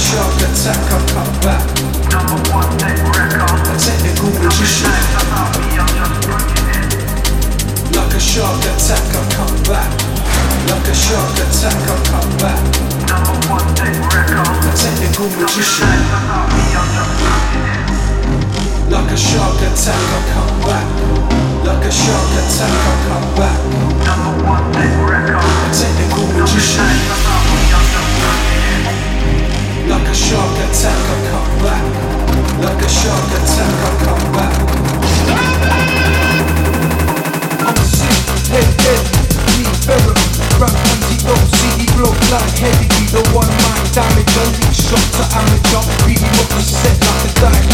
shock attack, I come back. Number one tech record. A technical magician. Like a shark attack, I come back. Like a shark attack, I come back. Number one tech record. A technical magician. Like a shark attack, I come back. Like a shark attack, I come back. Number one blind heavy, the one man damage Only shot to amateur, beating up a set like a dime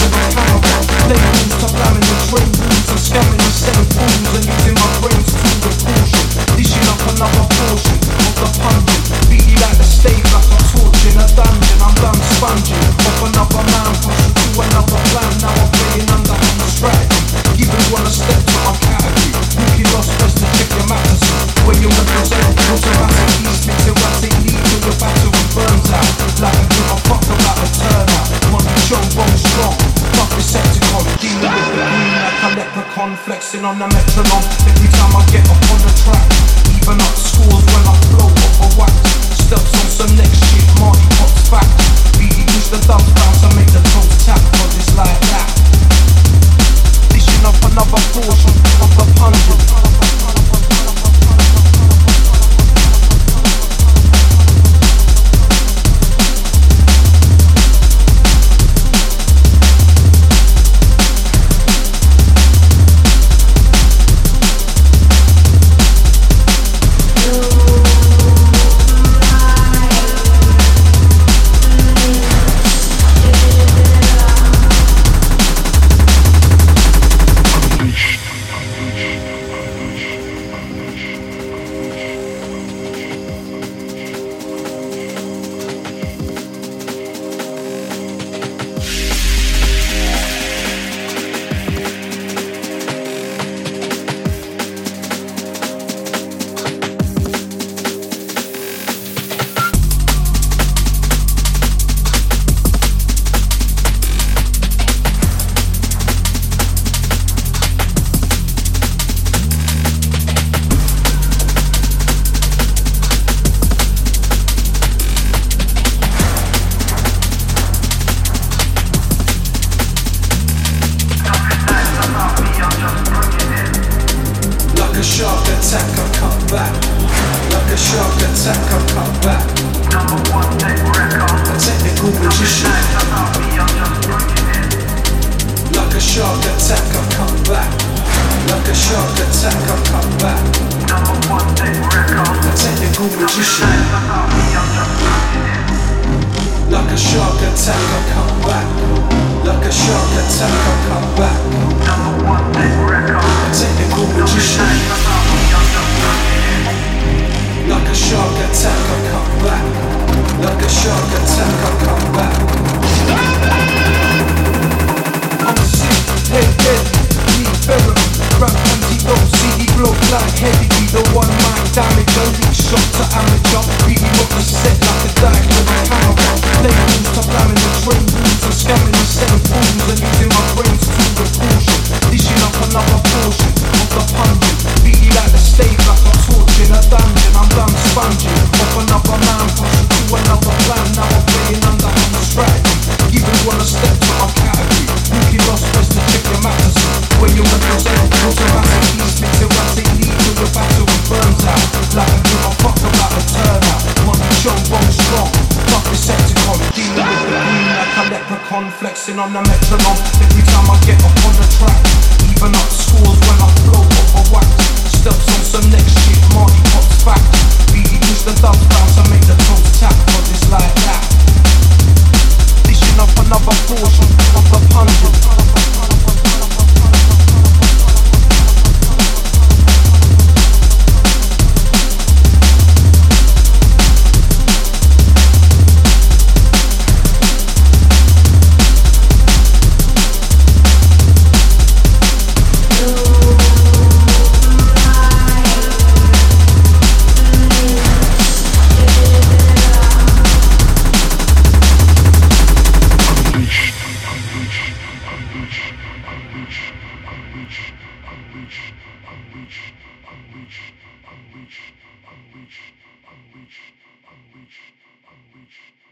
on, flexing on the metronome. Every time I get up on the track, even up. Like a shark attack, I've come back. Like a shark attack, I've come back. flexing on the metronome every time I get up on the track. Even up scores when I blow up a wax. Steps on some next shit, Marty pops back. Really use the dub down to make the toes tap, cause it's like that. unleashed, unleashed, unleashed, unleashed, unleashed, unleashed, unleashed, unleashed.